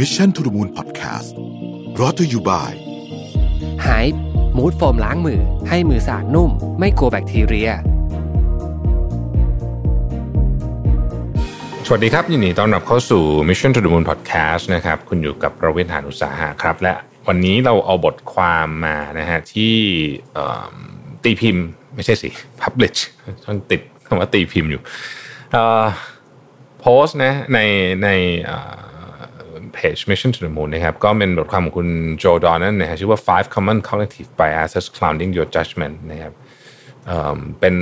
Mission to the Moon Podcast รอ t ธออยู่บ่ายหายมูดโฟมล้างมือ ให้มือสะอาดนุ่ม ไม่กลัวแบคทีเรีย สวัสดีครับ ยินดีต้อนรับเข้าสู่ Mission to the Moon Podcast นะครับ คุณอยู่กับประวิทยานุสาหะครับ และวันนี้เราเอาบทความมานะฮะที่เอิ่มตีพิมพ์ ไม่ใช่สิ publish ต้องติดคำว่าตีพิมพ์อยู่โพสต์นะในใน เพจ Mission to the Moon นะครับก็เป็นบทความของคุณโจดอนนั่นนะฮะชื่อว่า five common cognitive biases clouding your judgment นะครับเอ่อเป็น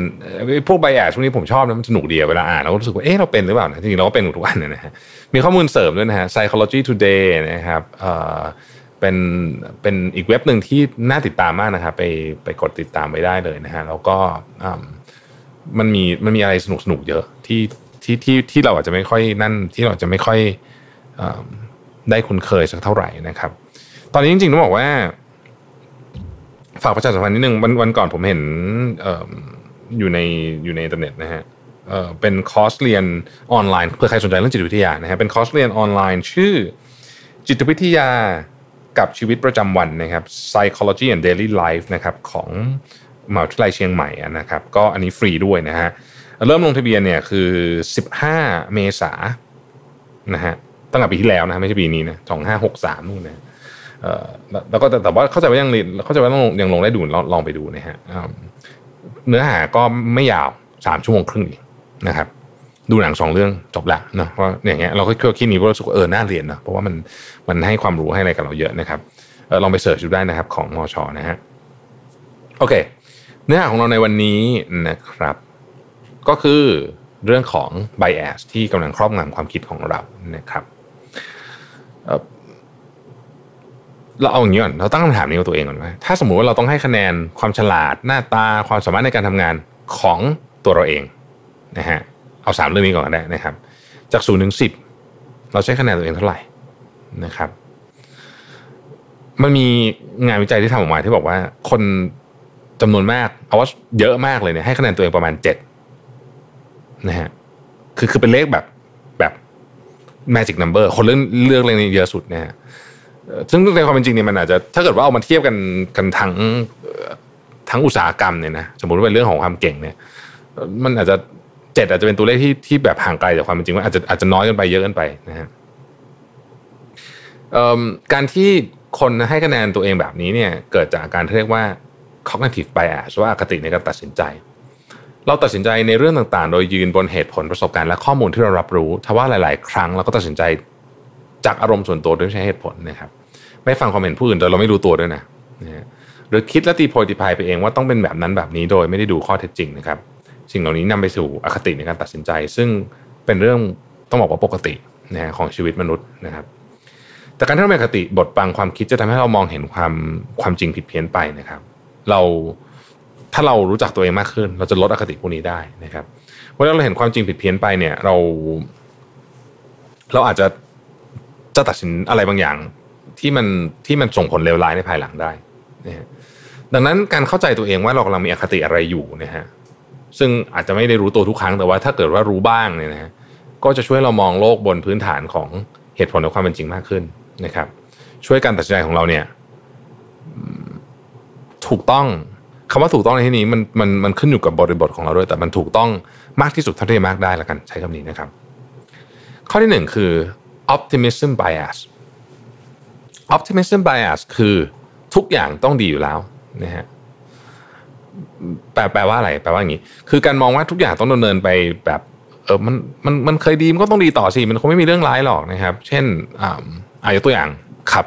พวกไบแอสพวกนี้ผมชอบนะมันสนุกดีเวลาอ่านเราก็รู้สึกว่าเอ๊ะเราเป็นหรือเปล่านะจริงๆเราก็เป็นทุกวันนะฮะมีข้อมูลเสริมด้วยนะฮะ psychology today นะครับเอ่อเป็นเป็นอีกเว็บหนึ่งที่น่าติดตามมากนะครับไปไปกดติดตามไปได้เลยนะฮะแล้วก็มันมีมันมีอะไรสนุกสนุกๆเยอะที่ที่ที่ที่เราอาจจะไม่ค่อยนั่นที่เราจะไม่ค่อย ได้คุ้นเคยสักเท่าไหร่นะครับ ตอนนี้จริงๆต้องบอกว่า ฝากประชาสัมพันธ์นิดนึงวันวันก่อนผมเห็นออยู่ในอยู่ในอินเทอร์เน็ตนะฮะเออเป็นคอร์สเรียนออนไลน์เพื่อใครสนใจเรื่องจิตวิทยานะฮะเป็นคอร์สเรียนออนไลน์ชื่อ จิตวิทยากับชีวิตประจำวันนะครับ psychology and daily life นะครับของมหาวิทยาลัยเชียงใหม่นะครับ ก็อันนี้ฟรีด้วยนะฮะเริ่มลงทะเบียนเนี่ยคือ 15 เมษายนนะฮะ ตั้งแต่ปีที่แล้วนะไม่ใช่ปีนี้นะ2563นู่นนะเอ่อแล้วแล้วก็แต่แต่ว่าเข้าใจว่ายังเรียนเข้าใจว่าต้องยังลงได้ดูลองลองไปดูนะฮะเนื้อหาก็ไม่ยาวสามชั่วโมงครึ่งนะครับ ดูหนังสองเรื่องจบละเนาะเพราะอย่างเงี้ยเราก็คิดนี้เพราะรู้สึกเออน่าเรียนเนาะเพราะว่ามันมันให้ความรู้ให้อะไรกับเราเยอะนะครับออลองไปเสิร์ชดูได้นะครับ ของมอชนะฮะโอเค เนื้อหาของเราในวันนี้นะครับ ก็คือเรื่องของ bias ที่กำลังครอบงำความคิดของเรานะครับ เราเอาอย่างนี้ก่อนเราตั้งคำถามนี้กับตัวเองก่อนว่าถ้าสมมุติว่าเราต้องให้คะแนนความฉลาดหน้าตาความสามารถในการทำงานของตัวเราเองนะฮะเอาสามเรื่องนี้ก่อนก็ได้นะครับ จากศูนย์ถึงสิบเราใช้คะแนนตัวเองเท่าไหร่นะครับ มันมีงานวิจัยที่ทำออกมาที่บอกว่า คนจำนวนมากเอาว่าเยอะมากเลยเนี่ยให้คะแนนตัวเองประมาณเจ็ดนะฮะคือคือเป็นเลขแบบ magic number คนเลือกเลือกเลขนี้เยอะสุดนะฮะเอ่อซึ่งในความเป็นจริงเนี่ยมันอาจจะถ้าเกิดว่าเอามาเทียบกันกันทั้งทั้งอุตสาหกรรมเนี่ยนะสมมติว่าเป็นเรื่องของความเก่งเนี่ย มันอาจจะเจ็ดอาจจะเป็นตัวเลขที่ที่แบบห่างไกลจากความเป็นจริงว่าอาจจะอาจจะน้อยเกินไปเยอะเกินไปนะฮะการที่คนให้คะแนนตัวเองแบบนี้เนี่ยเกิดจากการที่เรียกว่า cognitive bias ว่าอคติในการตัดสินใจ เราตัดสินใจในเรื่องต่างๆ โดยยืนบนเหตุผลประสบการณ์และข้อมูลที่เรารับรู้ทว่าหลาย ๆ ครั้งเราก็ตัดสินใจจากอารมณ์ส่วนตัวโดยไม่ใช้เหตุผลนะครับ ไม่ฟังความเห็นผู้อื่นโดยเราไม่รู้ตัวด้วยนะหรือคิดและตีโพยตีพายไปเองว่าต้องเป็นแบบนั้นแบบนี้โดยไม่ได้ดูข้อเท็จจริงนะครับ สิ่งเหล่านี้นำไปสู่อคติในการตัดสินใจ ซึ่งเป็นเรื่องต้องบอกว่าปกตินะฮะของชีวิตมนุษย์นะครับ แต่การที่เรามีอคติบทบังความคิดจะทำให้เรามองเห็นความความจริงผิดเพี้ยนไปนะครับ เรา ถ้าเรารู้จักตัวเองมากขึ้น เราจะลดอคติพวกนี้ได้นะครับเวลาเราเห็นความจริงผิดเพี้ยนไปเนี่ย เรา เราอาจจะจะตัดสินอะไรบางอย่างที่มันที่มันส่งผลเลวร้ายในภายหลังได้นะฮะดังนั้นการเข้าใจตัวเองว่าเรากำลังมีอคติอะไรอยู่นะฮะซึ่งอาจจะไม่ได้รู้ตัวทุกครั้งแต่ว่า ถ้าเกิดว่ารู้บ้างเนี่ยนะฮะก็จะช่วยเรามองโลกบนพื้นฐานของเหตุผลและความเป็นจริงมากขึ้นนะครับ ช่วยการตัดสินใจของเราเนี่ย ถูกต้อง คำว่าถูกต้องในที่นี้มันมันมันขึ้นอยู่กับบริบทของเราด้วย แต่มันถูกต้องมากที่สุดเท่าที่มากได้ละกัน ใช้คำนี้นะครับ ข้อที่หนึ่งคือ optimism bias optimism bias คือทุกอย่างต้องดีอยู่แล้วนะฮะแปลแปลว่าอะไรแปลว่าอย่างนี้ คือการมองว่าทุกอย่างต้องดำเนินไปแบบเออมันมันมันเคยดีมันก็ต้องดีต่อสิมันคงไม่มีเรื่องร้ายหรอกนะครับ เช่นอ่าอายกตัวอย่างขับ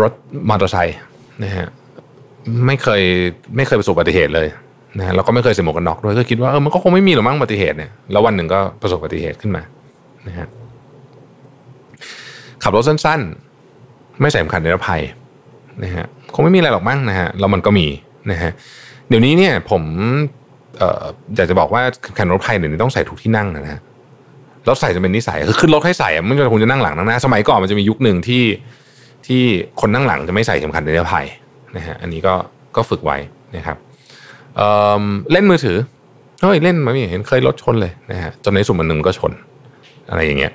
รถมอเตอร์ไซค์นะฮะ ไม่เคยไม่เคยประสบอุบัติเหตุเลยนะฮะแล้วก็ไม่เคยใส่หมวกกันน็อกด้วยก็คิดว่าเออมันก็คงไม่มีหรอกมั้งอุบัติเหตุเนี่ยแล้ววันหนึ่งก็ประสบอุบัติเหตุขึ้นมานะฮะขับรถสั้น ๆ ไม่ใส่เข็มขัดนิรภัยนะฮะคงไม่มีอะไรหรอกมั้งนะฮะแล้วมันก็มีนะฮะเดี๋ยวนี้เนี่ยผมเอ่ออยากจะบอกว่าเข็มขัดนิรภัยเดี๋ยวนี้ต้องใส่ทุกที่นั่งนะฮะแล้วใส่จะเป็นนิสัยคือขึ้นรถให้ใส่อะมันก็คงจะนั่งหลังนั่งหน้าสมัยก่อนมันจะมียุคหนึ่งที่ที่คนนั่งหลังจะไม่ใส่เข็มขัดนิรภัย นะฮะอันนี้ก็ก็ฝึกไว้นะครับเเล่นมือถือเฮ้ยเล่นมาไม่เห็นเคยรถชนเลยนะฮะจนในสุดมันหนึ่งก็ชน อะไรอย่างเงี้ย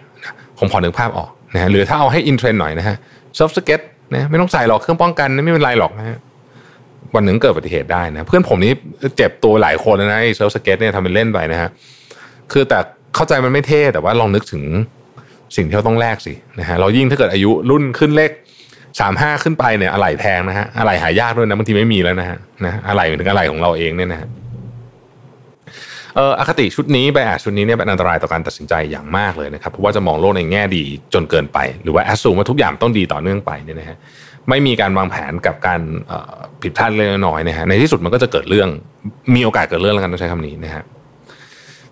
ผมพอนึกภาพออกนะฮะหรือถ้าเอาให้ in trend หน่อยนะฮะ surf skate นะไม่ต้องใส่หรอกเครื่องป้องกันนะไม่เป็นไรหรอกนะฮะวันหนึ่งเกิดอุบัติเหตุได้นะเพื่อนผมนี่เจ็บตัวหลายคนนะไอ้ surf skate เนี่ยทำเป็นเล่นไปนะฮะคือแต่เข้าใจมันไม่เท่แต่ว่าลองนึกถึงสิ่งที่เราต้องแลกสินะฮะเรายิ่งถ้าเกิดอายุรุ่นขึ้นเลข สามห้าขึ้นไปเนี่ยอะไหล่แพงนะฮะอะไหล่หายากด้วยนะบางทีไม่มีแล้วนะฮะนะอะไหล่ถึงอะไหล่ของเราเองเนี่ยนะฮะเอออคติชุดนี้ไบแอชุดนี้เนี่ยเป็นอันตรายต่อการตัดสินใจอย่างมากเลยนะครับเพราะว่าจะมองโลกในแง่ดีจนเกินไป หรือว่าแอสซูมว่าทุกอย่างต้องดีต่อเนื่องไปเนี่ยนะฮะไม่มีการวางแผนกับการผิดพลาดเล็กน้อยนะฮะในที่สุดมันก็จะเกิดเรื่องมีโอกาสเกิดเรื่องแล้วกันต้องใช้คำนี้นะฮะ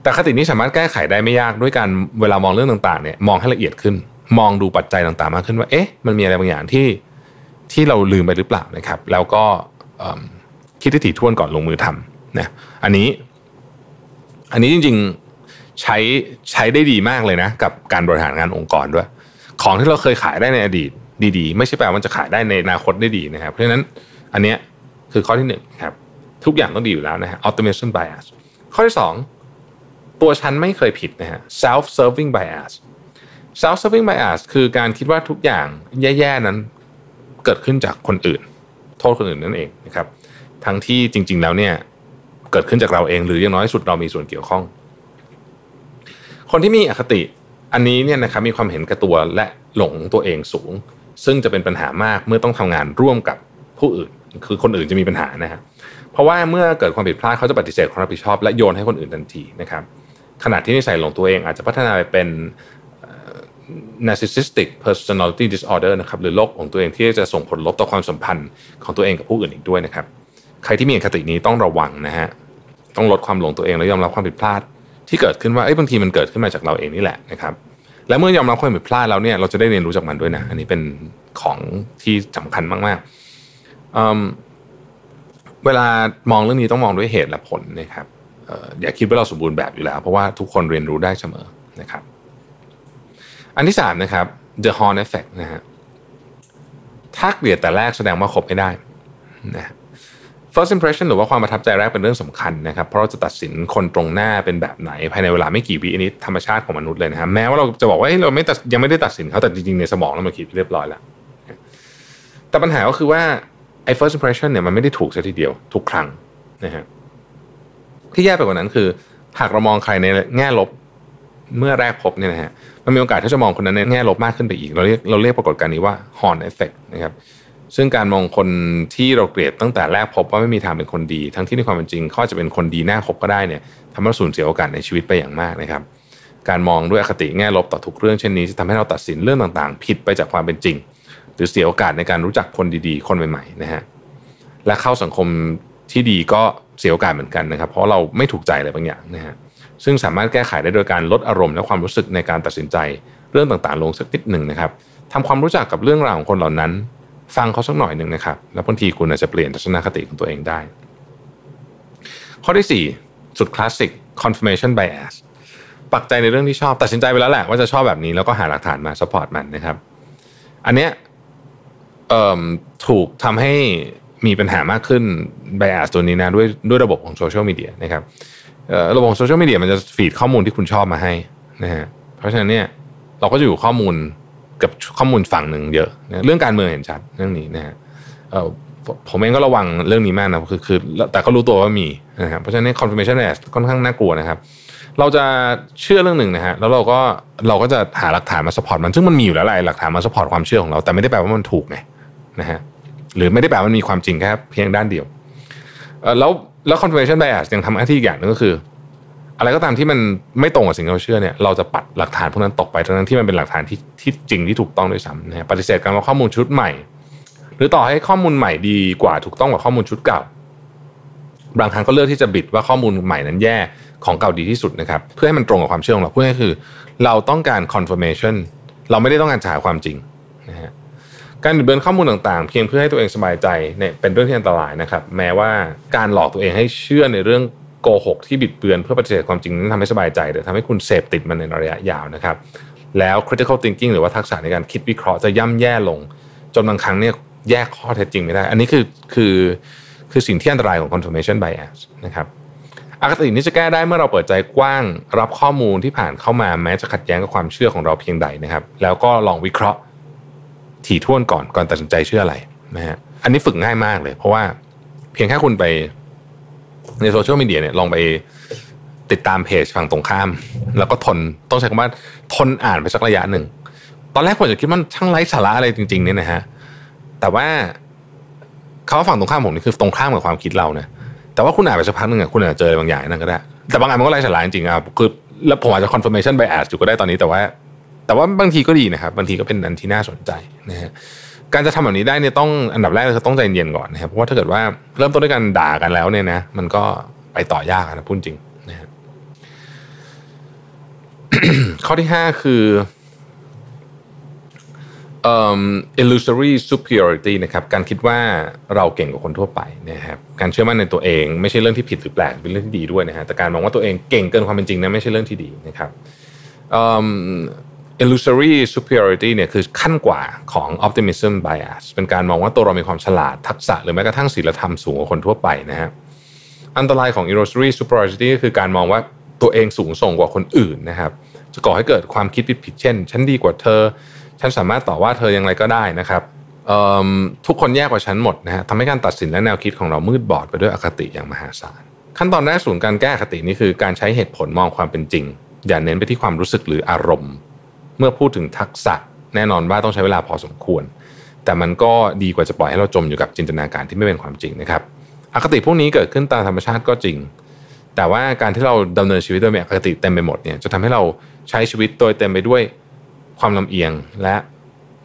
แต่คตินี้สามารถแก้ไขได้ไม่ยากด้วยการเวลามองเรื่องต่างๆเนี่ยมองให้ละเอียดขึ้น มองดูปัจจัยต่างๆ มากขึ้นว่า เอ๊ะ มันมีอะไรบางอย่างที่ที่เราลืมไปหรือเปล่านะครับ แล้วก็คิดที่ถี่ถ้วนก่อนลงมือทำนะ อันนี้ อันนี้จริงๆใช้ใช้ได้ดีมากเลยนะ กับการบริหารงานองค์กรด้วย ของที่เราเคยขายได้ในอดีต ดีๆ ไม่ใช่แปลว่าจะขายได้ในอนาคตได้ดีนะครับ เพราะฉะนั้นอันเนี้ยคือข้อที่หนึ่งครับ ทุกอย่างต้องดีอยู่แล้วนะฮะ automation bias ข้อที่สองตัวฉันไม่เคยผิดนะฮะ self serving bias self serving bias คือการคิดว่าทุกอย่างแย่ๆนั้นเกิดขึ้นจากคนอื่น โทษคนอื่นนั่นเองนะครับ ทั้งที่จริง ๆ แล้วเนี่ยเกิดขึ้นจากเราเองหรืออย่างน้อยสุดเรามีส่วนเกี่ยวข้อง คนที่มีอคติอันนี้เนี่ยนะครับมีความเห็นกับตัวและหลงตัวเองสูง ซึ่งจะเป็นปัญหามากเมื่อต้องทำงานร่วมกับผู้อื่น คือคนอื่นจะมีปัญหานะฮะเพราะว่าเมื่อเกิดความผิดพลาดเขาจะปฏิเสธความรับผิดชอบและโยนให้คนอื่นทันทีนะครับขณะที่นิสัยหลงตัวเองอาจจะพัฒนาไปเป็น narcissistic personality disorder นะครับหรือโรคของตัวเองที่จะส่งผลลบต่อความสัมพันธ์ของตัวเองกับผู้อื่นอีกด้วยนะครับ ใครที่มีอคตินี้ต้องระวังนะฮะต้องลดความหลงตัวเองและยอมรับความผิดพลาด ที่เกิดขึ้นว่าไอ้บางทีมันเกิดขึ้นมาจากเราเองนี่แหละนะครับและเมื่อยอมรับความผิดพลาดแล้วเนี่ยเราจะได้เรียนรู้จากมันด้วยนะอันนี้เป็นของที่สำคัญมากๆเวลามองเรื่องนี้ต้องมองด้วยเหตุและผลนะครับอย่าคิดว่าเราสมบูรณ์แบบอยู่แล้ว เพราะว่าทุกคนเรียนรู้ได้เสมอนะครับ อันที่สามนะครับ the horn effect นะฮะถ้าเกลียดแต่แรกแสดงว่าคบไม่ได้นะ first impression หรือว่าความประทับใจแรกเป็นเรื่องสำคัญนะครับ เพราะเราจะตัดสินคนตรงหน้าเป็นแบบไหน ภายในเวลาไม่กี่วิอันนี้ธรรมชาติของมนุษย์เลยนะครับแม้ว่าเราจะบอกว่าเราไม่ยังไม่ได้ตัดสินเขาแต่จริงๆในสมองเรามาคิดเรียบร้อยแล้ว แต่ปัญหาก็คือว่าไอ้ first impression เนี่ยมันไม่ได้ถูกซะทีเดียวทุกครั้งนะฮะที่แย่ไปกว่านั้นคือ หากเรามองใครในแง่ลบ เมื่อแรกพบเนี่ยนะฮะมันมีโอกาสที่จะมองคนนั้นในแง่ลบมากขึ้นไปอีก เราเรียกเราเรียกปรากฏการณ์นี้ว่า horn effect นะครับซึ่งการมองคนที่เราเกลียดตั้งแต่แรกพบว่าไม่มีทางเป็นคนดี ทั้งที่ในความเป็นจริงเขาจะเป็นคนดีหน้าคบก็ได้เนี่ยทำให้เราสูญเสียโอกาสในชีวิตไปอย่างมากนะครับการมองด้วยอคติแง่ลบต่อทุกเรื่องเช่นนี้จะทำให้เราตัดสินเรื่องต่างๆ ผิดไปจากความเป็นจริง หรือเสียโอกาสในการรู้จักคนดีๆ คนใหม่ๆนะฮะและเข้าสังคมที่ดีก็เสียโอกาสเหมือนกันนะครับ เพราะเราไม่ถูกใจอะไรบางอย่างนะฮะ ซึ่งสามารถแก้ไขได้โดยการลดอารมณ์และความรู้สึกในการตัดสินใจ เรื่องต่างๆ ลงสักนิดหนึ่งนะครับทำความรู้จักกับเรื่องราวของคนเหล่านั้น ฟังเขาสักหน่อยหนึ่งนะครับ แล้วบางทีคุณอาจจะเปลี่ยนทัศนคติของตัวเองได้ ข้อที่ 4 สุดคลาสสิก confirmation bias ปักใจในเรื่องที่ชอบตัดสินใจไปแล้วแหละว่าจะชอบแบบนี้แล้วก็หาหลักฐานมา support มันนะครับ อันเนี้ยถูกทำให้มีปัญหามากขึ้นไบแอสตัวนี้นะด้วยด้วยระบบของโซเชียลมีเดียนะครับ ระบบโซเชียลมีเดียมันจะฟีดข้อมูลที่คุณชอบมาให้นะฮะเพราะฉะนั้นเนี่ยเราก็จะอยู่ข้อมูลกับข้อมูลฝั่งหนึ่งเยอะนะเรื่องการเมืองเห็นชัดเรื่องนี้นะฮะผมเองก็ระวังเรื่องนี้มากนะคือคือแต่ก็รู้ตัวว่ามีนะครับเพราะฉะนั้น confirmation bias ค่อนข้างน่ากลัวนะครับ เราจะเชื่อเรื่องหนึ่งนะฮะแล้วเราก็เราก็จะหาหลักฐานมา support มันซึ่งมันมีอยู่แล้วแหละหลักฐานมา support ความเชื่อของเราแต่ไม่ได้แปลว่ามันถูกไงนะฮะหรือไม่ได้แปลว่ามันมีความจริงแค่เพียงด้านเดียวแล้ว แล้ว confirmation bias ยังทำหน้าที่อย่างนึงก็คือ อะไรก็ตามที่มันไม่ตรงกับสิ่งที่เราเชื่อเนี่ยเราจะปัดหลักฐานพวกนั้นตกไปทั้งที่มันเป็นหลักฐานที่ที่จริงที่ถูกต้องด้วยซ้ำนะฮะปฏิเสธการรับข้อมูลชุดใหม่ หรือต่อให้ข้อมูลใหม่ดีกว่าถูกต้องกว่าข้อมูลชุดเก่าบางครั้งก็เลือกที่จะบิดว่าข้อมูลใหม่นั้นแย่ของเก่าดีที่สุดนะครับเพื่อให้มันตรงกับความเชื่อของเราเพื่อให้คือ เราต้องการ confirmation เราไม่ได้ต้องการฉายความจริงนะฮะ การบิดเบือนข้อมูลต่างๆ เพียงเพื่อให้ตัวเองสบายใจเนี่ยเป็นเรื่องที่อันตรายนะครับ แม้ว่าการหลอกตัวเองให้เชื่อในเรื่องโกหกที่บิดเบือนเพื่อปฏิเสธความจริงนั้นทำให้สบายใจแต่ทำให้คุณเสพติดมันในระยะยาวนะครับ แล้ว critical thinking หรือว่าทักษะในการคิดวิเคราะห์จะย่ำแย่ลง จนบางครั้งเนี่ยแยกข้อเท็จจริงไม่ได้ อันนี้คือคือคือสิ่งที่อันตรายของ confirmation bias นะครับอคตินี้จะแก้ได้เมื่อเราเปิดใจกว้างรับข้อมูลที่ผ่านเข้ามาแม้จะขัดแย้งกับความเชื่อของเราเพียงใดนะครับ แล้วก็ลองวิเคราะห์ ถี่ถ้วนก่อนก่อนตัดสินใจเชื่ออะไรนะฮะอันนี้ฝึกง่ายมากเลย เพราะว่าเพียงแค่คุณไปในโซเชียลมีเดียเนี่ยลองไปติดตามเพจฝั่งตรงข้าม แล้วก็ทนต้องใช้คำว่าทนอ่านไปสักระยะหนึ่ง ตอนแรกผมจะคิดว่าช่างไร้สาระอะไรจริง ๆ เนี่ยนะฮะแต่ว่าเขาฝั่งตรงข้ามผมนี่คือตรงข้ามกับความคิดเรานะแต่ว่าคุณอ่านไปสักพักหนึ่งอะคุณอาจจะเจอบางอย่างนั่นก็ได้ แต่บางอันมันก็ไร้สาระจริงๆอะคือแล้วผมอาจจะ confirmation bias อยู่ก็ได้ตอนนี้แต่ว่า แต่ว่าบางทีก็ดีนะครับ บางทีก็เป็นอันที่น่าสนใจนะฮะการจะทำแบบนี้ได้เนี่ยต้องอันดับแรกคือต้องใจเย็นก่อนนะครับเพราะว่าถ้าเกิดว่าเริ่มต้นด้วยการด่ากันแล้วเนี่ยนะมันก็ไปต่อยากนะพูดจริงนะฮะข้อที่ห้าคือ um, illusory superiority นะครับการคิดว่าเราเก่งกว่าคนทั่วไปนะครับการเชื่อมั่นในตัวเองไม่ใช่เรื่องที่ผิดหรือแปลกเป็นเรื่องที่ดีด้วยนะฮะแต่การมองว่าตัวเองเก่งเกินความเป็นจริงนะไม่ใช่เรื่องที่ดีนะครับ um, illusory superiority เนี่ยคือขั้นกว่าของ optimism bias เป็นการมองว่าตัวเรามีความฉลาดทักษะหรือแม้กระทั่งศีลธรรมสูงกว่าคนทั่วไปนะฮะอันตรายของ illusory superiority ก็คือการมองว่าตัวเองสูงส่งกว่าคนอื่นนะครับจะก่อให้เกิดความคิดผิดๆเช่น ฉันดีกว่าเธอ ฉันสามารถต่อว่าเธออย่างไรก็ได้นะครับทุกคนแย่กว่าฉันหมดนะฮะทำให้การตัดสินและแนวคิดของเรามืดบอดไปด้วยอคติอย่างมหาศาลขั้นตอนแรกศูนย์การแก้อคตินี้คือการใช้เหตุผลมองความเป็นจริง อย่าเน้นไปที่ความรู้สึกหรืออารมณ์ เมื่อพูดถึงทักษะแน่นอนว่าต้องใช้เวลาพอสมควร แต่มันก็ดีกว่าจะปล่อยให้เราจมอยู่กับจินตนาการที่ไม่เป็นความจริงนะครับอคติพวกนี้เกิดขึ้นตามธรรมชาติก็จริง แต่ว่าการที่เราดำเนินชีวิตโดยมีอคติเต็มไปหมดเนี่ยจะทำให้เราใช้ชีวิตโดยเต็มไปด้วยความลำเอียงและ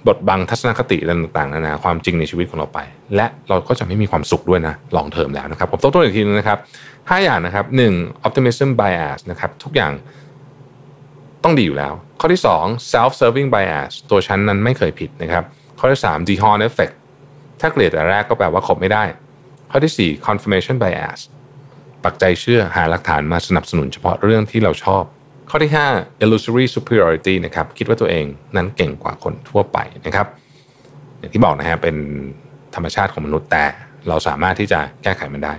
บดบังทัศนคติต่างๆนานาความจริงในชีวิตของเราไป และเราก็จะไม่มีความสุขด้วยนะลองเทอมแล้วนะครับผมต้องตัวอีกทีนึงนะครับห้าอย่างนะครับหนึ่ง optimism bias นะครับทุกอย่าง ต้องดีอยู่แล้ว ข้อที่ 2 self serving bias ตัวฉันนั้นไม่เคยผิดนะครับ ข้อที่ 3 dehorn effect ถ้าเกลียดแต่แรกก็แปลว่าคบไม่ได้ ข้อที่ 4 confirmation bias ปักใจเชื่อหาหลักฐานมาสนับสนุนเฉพาะเรื่องที่เราชอบ ข้อที่ 5 illusory superiority นะครับคิดว่าตัวเองนั้นเก่งกว่าคนทั่วไปนะครับอย่างที่บอกนะฮะเป็นธรรมชาติของมนุษย์แต่เราสามารถที่จะแก้ไขมันได้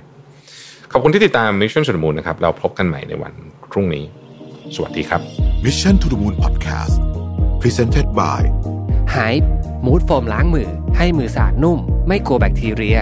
ขอบคุณที่ติดตาม Mission to the Moon นะครับ เราพบกันใหม่ในวันพรุ่งนี้ สวัสดีครับ Mission to the Moon Podcast Presented by ไฮมูดโฟมล้างมือ ให้มือสะอาดนุ่ม ไม่กลัวแบคทีเรีย